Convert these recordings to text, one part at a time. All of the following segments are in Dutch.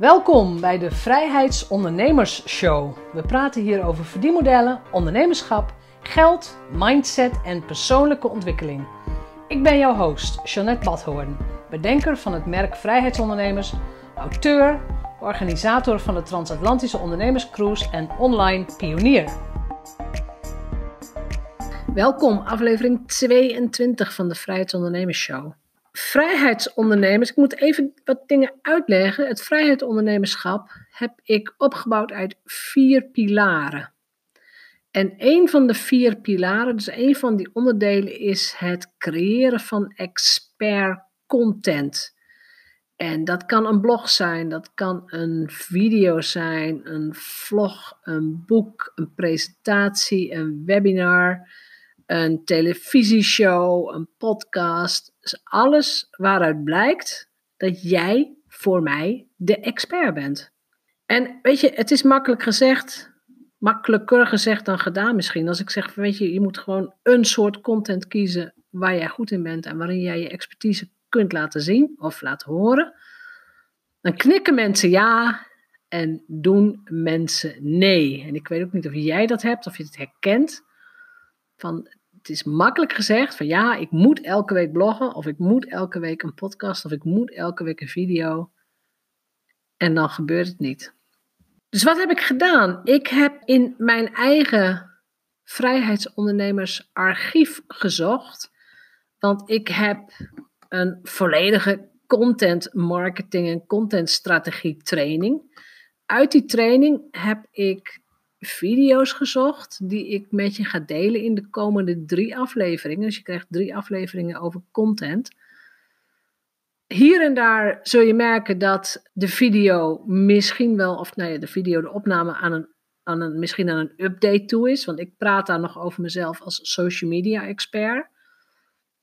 Welkom bij de Vrijheidsondernemers Show. We praten hier over verdienmodellen, ondernemerschap, geld, mindset en persoonlijke ontwikkeling. Ik ben jouw host, Jeanette Badhoorn, bedenker van het merk Vrijheidsondernemers, auteur, organisator van de Transatlantische Ondernemerscruise en online pionier. Welkom, aflevering 22 van de Vrijheidsondernemers Show vrijheidsondernemers, ik moet even wat dingen uitleggen. Het vrijheidsondernemerschap heb ik opgebouwd uit vier pilaren. En een van de vier pilaren, dus een van die onderdelen, is het creëren van expert content. En dat kan een blog zijn, dat kan een video zijn, een vlog, een boek, een presentatie, een webinar een televisieshow, een podcast. Alles waaruit blijkt dat jij voor mij de expert bent. En weet je, het is makkelijk gezegd, makkelijker gezegd dan gedaan misschien. Als ik zeg, weet je, je moet gewoon een soort content kiezen waar jij goed in bent en waarin jij je expertise kunt laten zien of laten horen. Dan knikken mensen ja en doen mensen nee. En ik weet ook niet of jij dat hebt, of je het herkent. Van het is makkelijk gezegd van ja, ik moet elke week bloggen, of ik moet elke week een podcast, of ik moet elke week een video. En dan gebeurt het niet. Dus wat heb ik gedaan? Ik heb in mijn eigen vrijheidsondernemersarchief gezocht, want ik heb een volledige content marketing en content strategie training. Uit die training heb ik video's gezocht die ik met je ga delen in de komende drie afleveringen. Dus je krijgt drie afleveringen over content. Hier en daar zul je merken dat de video misschien wel, of nou ja, de video, de opname aan een, aan een, misschien aan een update toe is. Want ik praat daar nog over mezelf als social media expert.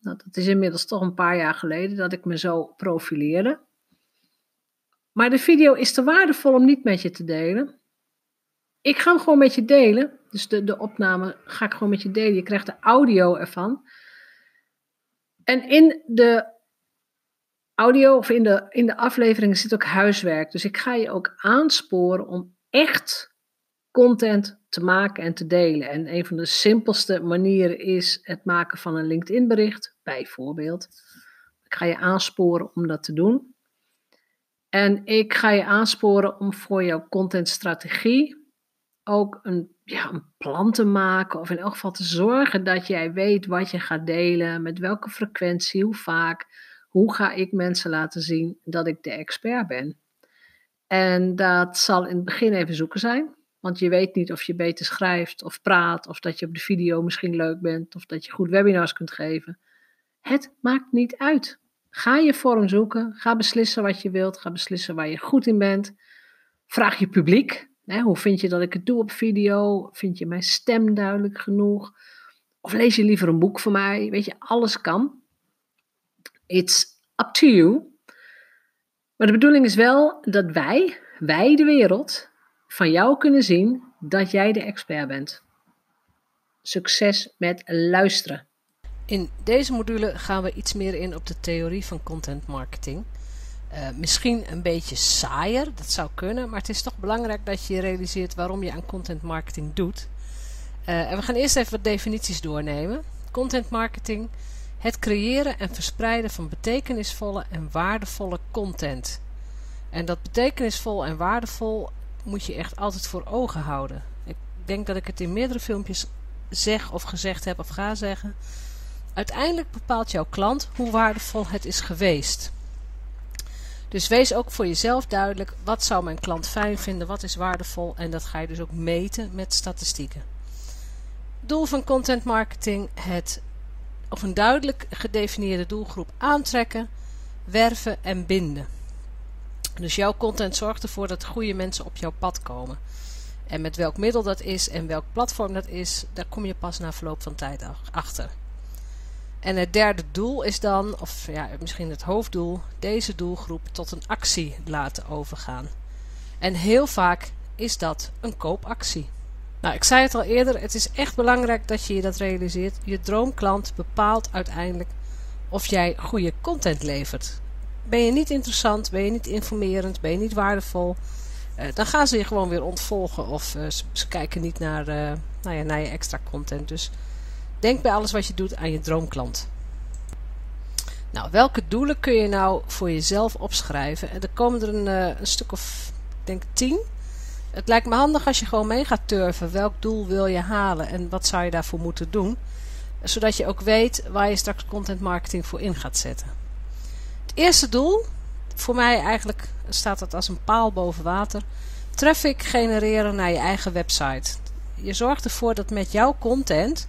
Nou, dat is inmiddels toch een paar jaar geleden dat ik me zo profileerde. Maar de video is te waardevol om niet met je te delen. Ik ga hem gewoon met je delen. Dus de, de opname ga ik gewoon met je delen. Je krijgt de audio ervan. En in de audio of in de, in de aflevering zit ook huiswerk. Dus ik ga je ook aansporen om echt content te maken en te delen. En een van de simpelste manieren is het maken van een LinkedIn bericht, bijvoorbeeld. Ik ga je aansporen om dat te doen. En ik ga je aansporen om voor jouw contentstrategie ook een, ja, een plan te maken, of in elk geval te zorgen dat jij weet wat je gaat delen, met welke frequentie, hoe vaak, hoe ga ik mensen laten zien dat ik de expert ben. En dat zal in het begin even zoeken zijn, want je weet niet of je beter schrijft of praat, of dat je op de video misschien leuk bent, of dat je goed webinars kunt geven. Het maakt niet uit. Ga je vorm zoeken, ga beslissen wat je wilt, ga beslissen waar je goed in bent. Vraag je publiek, hoe vind je dat ik het doe op video? Vind je mijn stem duidelijk genoeg? Of lees je liever een boek van mij? Weet je, alles kan. It's up to you. Maar de bedoeling is wel dat wij, wij de wereld, van jou kunnen zien dat jij de expert bent. Succes met luisteren. In deze module gaan we iets meer in op de theorie van content marketing. Uh, misschien een beetje saaier, dat zou kunnen, maar het is toch belangrijk dat je realiseert waarom je aan content marketing doet. Uh, en we gaan eerst even wat definities doornemen. Content marketing, het creëren en verspreiden van betekenisvolle en waardevolle content. En dat betekenisvol en waardevol moet je echt altijd voor ogen houden. Ik denk dat ik het in meerdere filmpjes zeg of gezegd heb of ga zeggen. Uiteindelijk bepaalt jouw klant hoe waardevol het is geweest. Dus wees ook voor jezelf duidelijk, wat zou mijn klant fijn vinden, wat is waardevol en dat ga je dus ook meten met statistieken. Doel van content marketing, het of een duidelijk gedefinieerde doelgroep aantrekken, werven en binden. Dus jouw content zorgt ervoor dat goede mensen op jouw pad komen. En met welk middel dat is en welk platform dat is, daar kom je pas na verloop van tijd achter. En het derde doel is dan, of ja, misschien het hoofddoel, deze doelgroep tot een actie laten overgaan. En heel vaak is dat een koopactie. Nou, ik zei het al eerder, het is echt belangrijk dat je je dat realiseert. Je droomklant bepaalt uiteindelijk of jij goede content levert. Ben je niet interessant, ben je niet informerend, ben je niet waardevol, uh, dan gaan ze je gewoon weer ontvolgen of uh, ze, kijken niet naar, uh, nou ja, naar je extra content. Dus denk bij alles wat je doet aan je droomklant. Nou, welke doelen kun je nou voor jezelf opschrijven? En er komen er een, een stuk of, ik denk tien. Het lijkt me handig als je gewoon mee gaat turven. Welk doel wil je halen en wat zou je daarvoor moeten doen? Zodat je ook weet waar je straks content marketing voor in gaat zetten. Het eerste doel, voor mij eigenlijk staat dat als een paal boven water. Traffic genereren naar je eigen website. Je zorgt ervoor dat met jouw content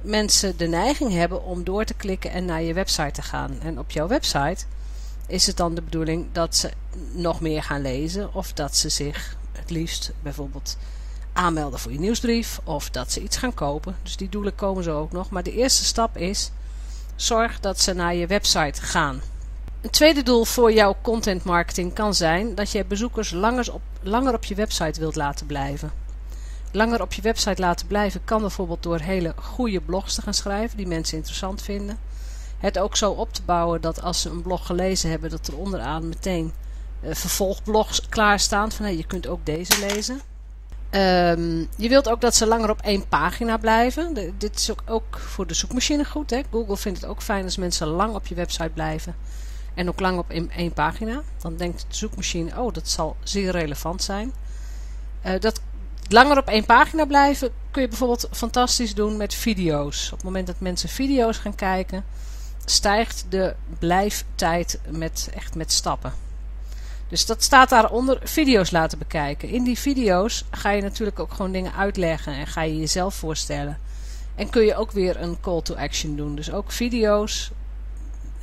mensen de neiging hebben om door te klikken en naar je website te gaan. En op jouw website is het dan de bedoeling dat ze nog meer gaan lezen of dat ze zich het liefst bijvoorbeeld aanmelden voor je nieuwsbrief of dat ze iets gaan kopen. Dus die doelen komen zo ook nog. Maar de eerste stap is zorg dat ze naar je website gaan. Een tweede doel voor jouw content marketing kan zijn dat je bezoekers langer op, langer op je website wilt laten blijven. Langer op je website laten blijven kan bijvoorbeeld door hele goede blogs te gaan schrijven die mensen interessant vinden. Het ook zo op te bouwen dat als ze een blog gelezen hebben dat er onderaan meteen uh, vervolgblogs klaarstaan van hey, je kunt ook deze lezen. Um, je wilt ook dat ze langer op één pagina blijven. Dit is ook, ook, voor de zoekmachine goed. Hè? Google vindt het ook fijn als mensen lang op je website blijven. En ook lang op één pagina. Dan denkt de zoekmachine, oh dat zal zeer relevant zijn. Uh, dat langer op één pagina blijven kun je bijvoorbeeld fantastisch doen met video's. Op het moment dat mensen video's gaan kijken, stijgt de blijftijd met, echt met stappen. Dus dat staat daaronder video's laten bekijken. In die video's ga je natuurlijk ook gewoon dingen uitleggen en ga je jezelf voorstellen. En kun je ook weer een call to action doen. Dus ook video's,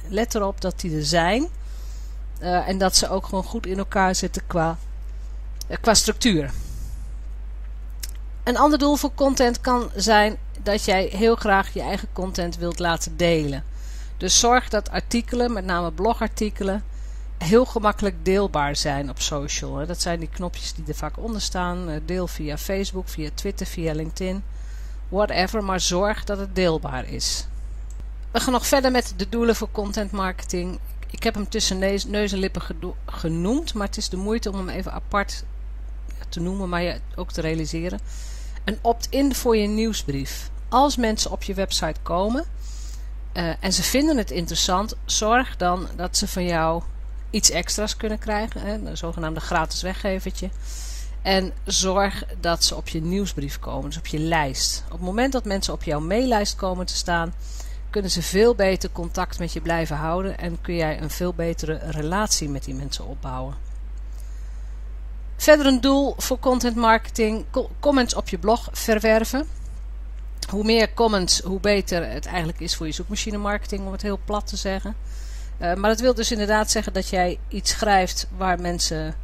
let erop dat die er zijn. Uh, en dat ze ook gewoon goed in elkaar zitten qua, uh, qua structuur. Een ander doel voor content kan zijn dat jij heel graag je eigen content wilt laten delen. Dus zorg dat artikelen, met name blogartikelen, heel gemakkelijk deelbaar zijn op social. Dat zijn die knopjes die er vaak onder staan. Eh, deel via Facebook, via Twitter, via LinkedIn. Whatever, maar zorg dat het deelbaar is. We gaan nog verder met de doelen voor content marketing. Ik heb hem tussen neus en lippen genoemd, maar het is de moeite om hem even apart te noemen, maar ook te realiseren. Een opt-in voor je nieuwsbrief. Als mensen op je website komen uh, en ze vinden het interessant, zorg dan dat ze van jou iets extra's kunnen krijgen. Hè, een zogenaamde gratis weggevertje. En zorg dat ze op je nieuwsbrief komen, dus op je lijst. Op het moment dat mensen op jouw maillijst komen te staan, kunnen ze veel beter contact met je blijven houden en kun jij een veel betere relatie met die mensen opbouwen. Verder een doel voor content marketing, comments op je blog verwerven. Hoe meer comments, hoe beter het eigenlijk is voor je zoekmachine marketing, om het heel plat te zeggen. Uh, maar dat wil dus inderdaad zeggen dat jij iets schrijft waar mensen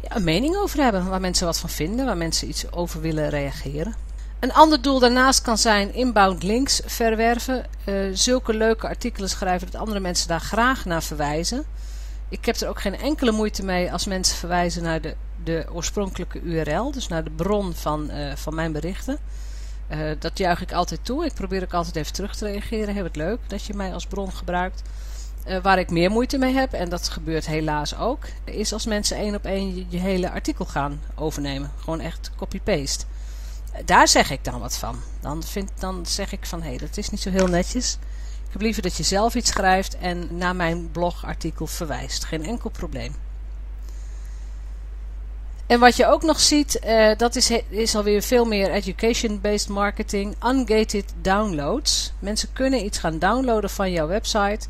ja, een mening over hebben. Waar mensen wat van vinden, waar mensen iets over willen reageren. Een ander doel daarnaast kan zijn inbound links verwerven. Uh, zulke leuke artikelen schrijven dat andere mensen daar graag naar verwijzen. Ik heb er ook geen enkele moeite mee als mensen verwijzen naar de, de oorspronkelijke URL. Dus naar de bron van, uh, van mijn berichten. Uh, dat juich ik altijd toe. Ik probeer ook altijd even terug te reageren. Heel het leuk dat je mij als bron gebruikt. Uh, waar ik meer moeite mee heb, en dat gebeurt helaas ook, is als mensen één op één je, hele artikel gaan overnemen. Gewoon echt copy-paste. Daar zeg ik dan wat van. Dan, vind, dan zeg ik van, hé, hey, dat is niet zo heel netjes. Ik heb liever dat je zelf iets schrijft en naar mijn blogartikel verwijst. Geen enkel probleem. En wat je ook nog ziet, uh, dat is, is alweer veel meer education-based marketing. Ungated downloads. Mensen kunnen iets gaan downloaden van jouw website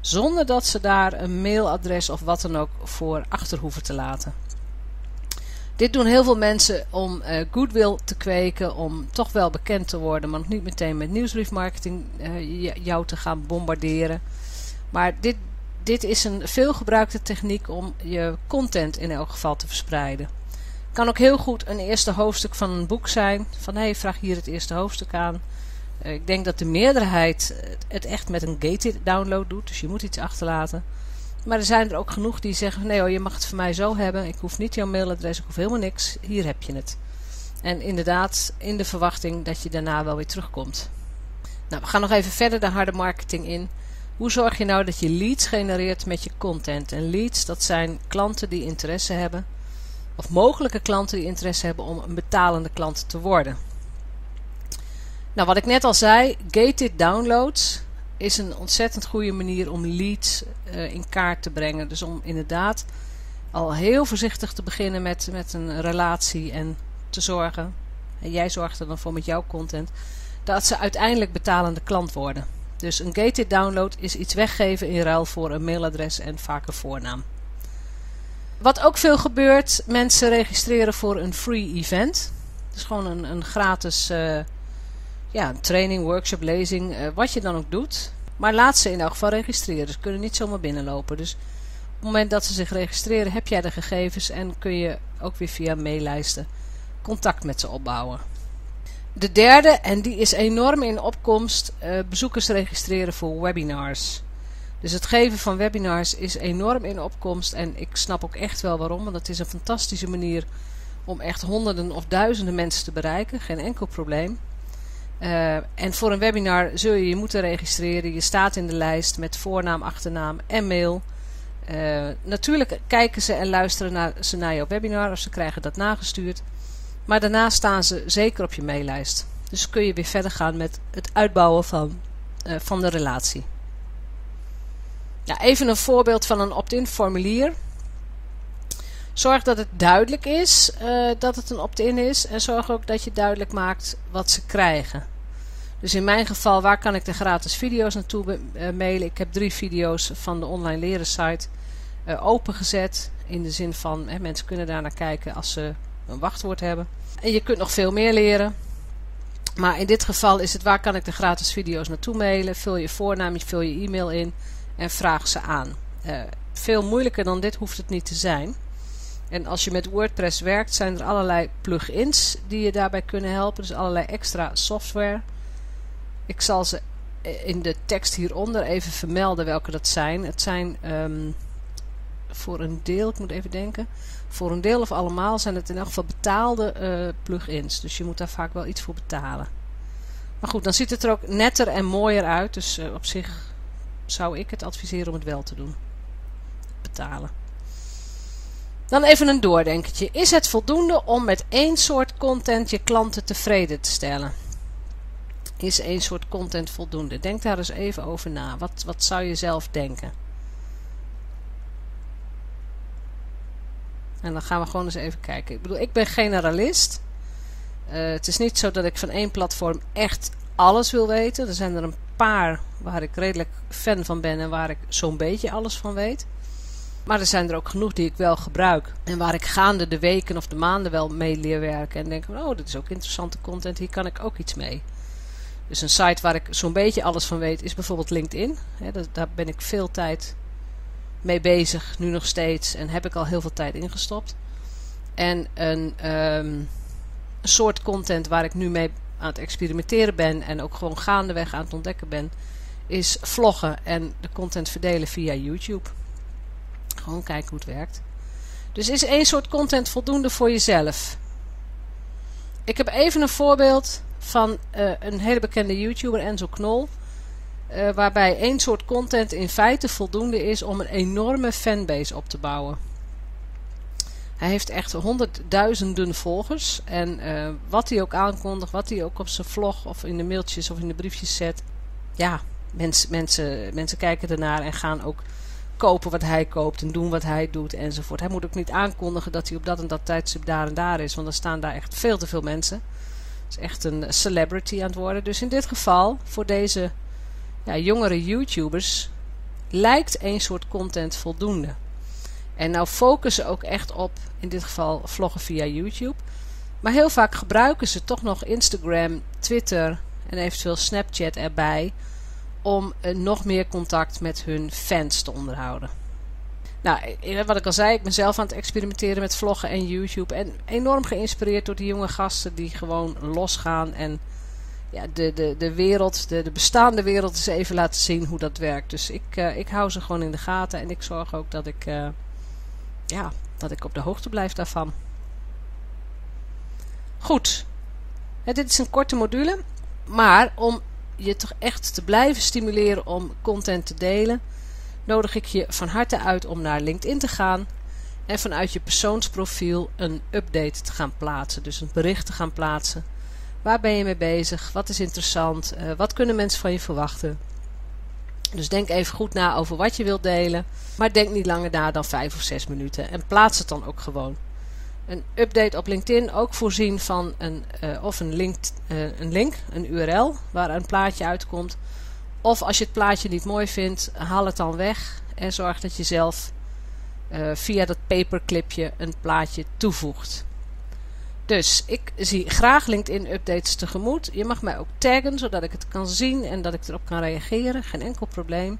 zonder dat ze daar een mailadres of wat dan ook voor achter hoeven te laten. Dit doen heel veel mensen om uh, goodwill te kweken, om toch wel bekend te worden, maar nog niet meteen met nieuwsbriefmarketing uh, jou te gaan bombarderen. Maar dit, dit is een veelgebruikte techniek om je content in elk geval te verspreiden. Kan ook heel goed een eerste hoofdstuk van een boek zijn. Van hé, hey, vraag hier het eerste hoofdstuk aan. Uh, ik denk dat de meerderheid het echt met een gated download doet. Dus je moet iets achterlaten. Maar er zijn er ook genoeg die zeggen, nee hoor, je mag het voor mij zo hebben. Ik hoef niet jouw mailadres, ik hoef helemaal niks. Hier heb je het. En inderdaad, in de verwachting dat je daarna wel weer terugkomt. Nou, we gaan nog even verder de harde marketing in. Hoe zorg je nou dat je leads genereert met je content? En leads, dat zijn klanten die interesse hebben, of mogelijke klanten die interesse hebben om een betalende klant te worden. Nou, wat ik net al zei, gated downloads is een ontzettend goede manier om leads uh, in kaart te brengen. Dus om inderdaad al heel voorzichtig te beginnen met, met een relatie en te zorgen, en jij zorgt er dan voor met jouw content, dat ze uiteindelijk betalende klant worden. Dus een gated download is iets weggeven in ruil voor een mailadres en vaak een voornaam. Wat ook veel gebeurt, mensen registreren voor een free event. Dus gewoon een, een gratis uh, ja, training, workshop, lezing, uh, wat je dan ook doet. Maar laat ze in elk geval registreren. Ze kunnen niet zomaar binnenlopen. Dus op het moment dat ze zich registreren, heb jij de gegevens en kun je ook weer via maillijsten contact met ze opbouwen. De derde, en die is enorm in opkomst, uh, bezoekers registreren voor webinars. Dus het geven van webinars is enorm in opkomst en ik snap ook echt wel waarom, want het is een fantastische manier om echt honderden of duizenden mensen te bereiken, geen enkel probleem. Uh, en voor een webinar zul je je moeten registreren. Je staat in de lijst met voornaam, achternaam en mail. Uh, natuurlijk kijken ze en luisteren naar, ze naar jouw webinar of ze krijgen dat nagestuurd. Maar daarna staan ze zeker op je maillijst. Dus kun je weer verder gaan met het uitbouwen van, uh, van de relatie. Even een voorbeeld van een opt-in formulier. Zorg dat het duidelijk is uh, dat het een opt-in is. En zorg ook dat je duidelijk maakt wat ze krijgen. Dus in mijn geval, waar kan ik de gratis video's naartoe uh, mailen? Ik heb drie video's van de online leren site uh, opengezet. In de zin van, hè, mensen kunnen daar naar kijken als ze een wachtwoord hebben. En je kunt nog veel meer leren. Maar in dit geval is het, waar kan ik de gratis video's naartoe mailen? Vul je voornaam, vul je e-mail in en vraag ze aan. veel moeilijker dan dit hoeft het niet te zijn. En als je met WordPress werkt, zijn er allerlei plugins die je daarbij kunnen helpen. Dus allerlei extra software. Ik zal ze in de tekst hieronder even vermelden welke dat zijn. Het zijn um, voor een deel, ik moet even denken. Voor een deel of allemaal zijn het in elk geval betaalde uh, plugins. Dus je moet daar vaak wel iets voor betalen. Maar goed, dan ziet het er ook netter en mooier uit. Dus uh, op zich zou ik het adviseren om het wel te doen. Betalen. Dan even een doordenkertje. Is het voldoende om met één soort content je klanten tevreden te stellen? Is één soort content voldoende? Denk daar eens even over na. Wat, wat zou je zelf denken? En dan gaan we gewoon eens even kijken. Ik bedoel, ik ben generalist. Uh, het is niet zo dat ik van één platform echt alles wil weten. Er zijn er een paar waar ik redelijk fan van ben en waar ik zo'n beetje alles van weet. Maar er zijn er ook genoeg die ik wel gebruik. En waar ik gaande de weken of de maanden wel mee leer werken. En denk, oh, dit is ook interessante content, hier kan ik ook iets mee. Dus een site waar ik zo'n beetje alles van weet is bijvoorbeeld LinkedIn. daar ben ik veel tijd mee bezig, nu nog steeds. En heb ik al heel veel tijd ingestopt. En een, um, een soort content waar ik nu mee aan het experimenteren ben. En ook gewoon gaandeweg aan het ontdekken ben. Is vloggen en de content verdelen via YouTube. Gewoon kijken hoe het werkt. Dus is één soort content voldoende voor jezelf? Ik heb even een voorbeeld van uh, een hele bekende YouTuber, Enzo Knol. Uh, waarbij één soort content in feite voldoende is om een enorme fanbase op te bouwen. Hij heeft echt honderdduizenden volgers. En uh, wat hij ook aankondigt, wat hij ook op zijn vlog of in de mailtjes of in de briefjes zet. Ja, mens, mensen, mensen kijken ernaar en gaan ook kopen wat hij koopt en doen wat hij doet enzovoort. Hij moet ook niet aankondigen dat hij op dat en dat tijdstip daar en daar is, want dan staan daar echt veel te veel mensen. Het is echt een celebrity aan het worden. Dus in dit geval, voor deze ja, jongere YouTubers, lijkt één soort content voldoende. En nou focussen ook echt op, in dit geval vloggen via YouTube. Maar heel vaak gebruiken ze toch nog Instagram, Twitter en eventueel Snapchat erbij om uh, nog meer contact met hun fans te onderhouden. Nou, wat ik al zei, ik ben zelf aan het experimenteren met vloggen en YouTube. En enorm geïnspireerd door die jonge gasten die gewoon losgaan en ja, de, de, de wereld, de, de bestaande wereld eens even laten zien hoe dat werkt. Dus ik, ik hou ze gewoon in de gaten en ik zorg ook dat ik, ja, dat ik op de hoogte blijf daarvan. Goed, dit is een korte module. Maar om je toch echt te blijven stimuleren om content te delen, nodig ik je van harte uit om naar LinkedIn te gaan en vanuit je persoonsprofiel een update te gaan plaatsen. Dus een bericht te gaan plaatsen. Waar ben je mee bezig? Wat is interessant? Uh, wat kunnen mensen van je verwachten? Dus denk even goed na over wat je wilt delen. Maar denk niet langer na dan 5 of 6 minuten. En plaats het dan ook gewoon. Een update op LinkedIn ook voorzien van een, uh, of een link, uh, een link, een URL waar een plaatje uitkomt. Of als je het plaatje niet mooi vindt, haal het dan weg. En zorg dat je zelf uh, via dat paperclipje een plaatje toevoegt. Dus ik zie graag LinkedIn updates tegemoet. Je mag mij ook taggen, zodat ik het kan zien en dat ik erop kan reageren. Geen enkel probleem.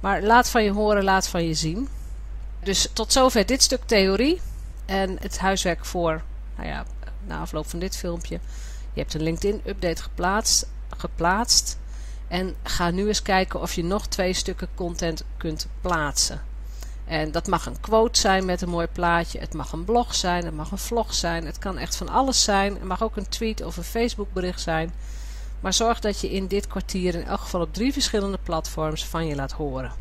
Maar laat van je horen, laat van je zien. Dus tot zover dit stuk theorie. En het huiswerk voor, nou ja, na afloop van dit filmpje. Je hebt een LinkedIn update geplaatst, geplaatst. En ga nu eens kijken of je nog twee stukken content kunt plaatsen. En dat mag een quote zijn met een mooi plaatje. Het mag een blog zijn, het mag een vlog zijn. Het kan echt van alles zijn. Het mag ook een tweet of een Facebook bericht zijn. Maar zorg dat je in dit kwartier in elk geval op drie verschillende platforms van je laat horen.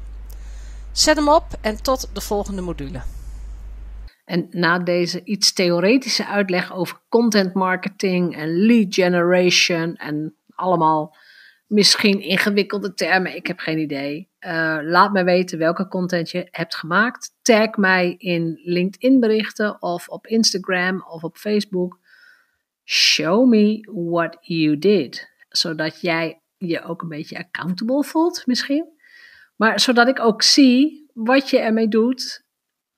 Zet hem op en tot de volgende module. En na deze iets theoretische uitleg over content marketing en lead generation en allemaal misschien ingewikkelde termen, ik heb geen idee. Uh, laat me weten welke content je hebt gemaakt. Tag mij in LinkedIn berichten of op Instagram of op Facebook. Show me what you did. Zodat jij je ook een beetje accountable voelt misschien. Maar zodat ik ook zie wat je ermee doet,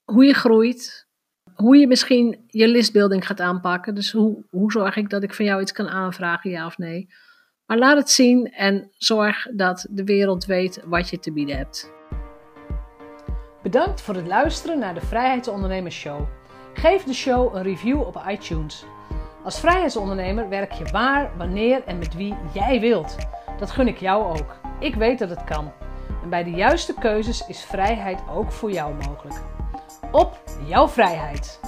hoe je groeit, hoe je misschien je listbuilding gaat aanpakken. Dus hoe, hoe zorg ik dat ik van jou iets kan aanvragen, ja of nee. Maar laat het zien en zorg dat de wereld weet wat je te bieden hebt. Bedankt voor het luisteren naar de Vrijheidsondernemers Show. Geef de show een review op iTunes. Als vrijheidsondernemer werk je waar, wanneer en met wie jij wilt. Dat gun ik jou ook. Ik weet dat het kan. En bij de juiste keuzes is vrijheid ook voor jou mogelijk op jouw vrijheid.